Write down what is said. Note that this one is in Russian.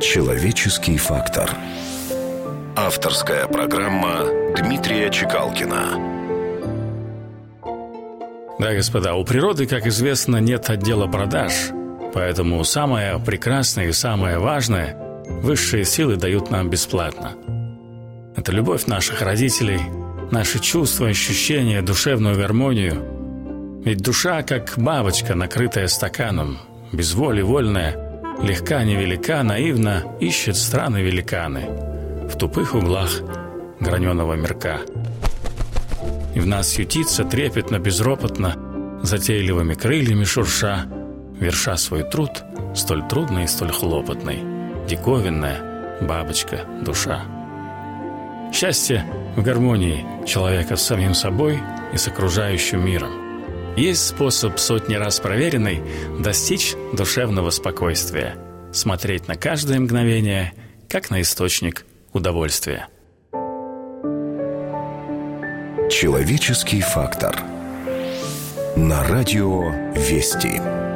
Человеческий фактор. Авторская программа Дмитрия Чекалкина. Да, господа, у природы, как известно, нет отдела продаж. Поэтому самое прекрасное и самое важное высшие силы дают нам бесплатно. Это любовь наших родителей, наши чувства, ощущения, душевную гармонию. Ведь душа, как бабочка, накрытая стаканом, без воли вольная, легка, невелика, наивна, ищет страны великаны в тупых углах граненого мирка. И в нас ютится трепетно, безропотно, затейливыми крыльями шурша, верша свой труд, столь трудный и столь хлопотный, диковинная бабочка душа. Счастье в гармонии человека с самим собой и с окружающим миром. Есть способ, сотни раз проверенный, достичь душевного спокойствия. Смотреть на каждое мгновение, как на источник удовольствия. Человеческий фактор. На радио «Вести».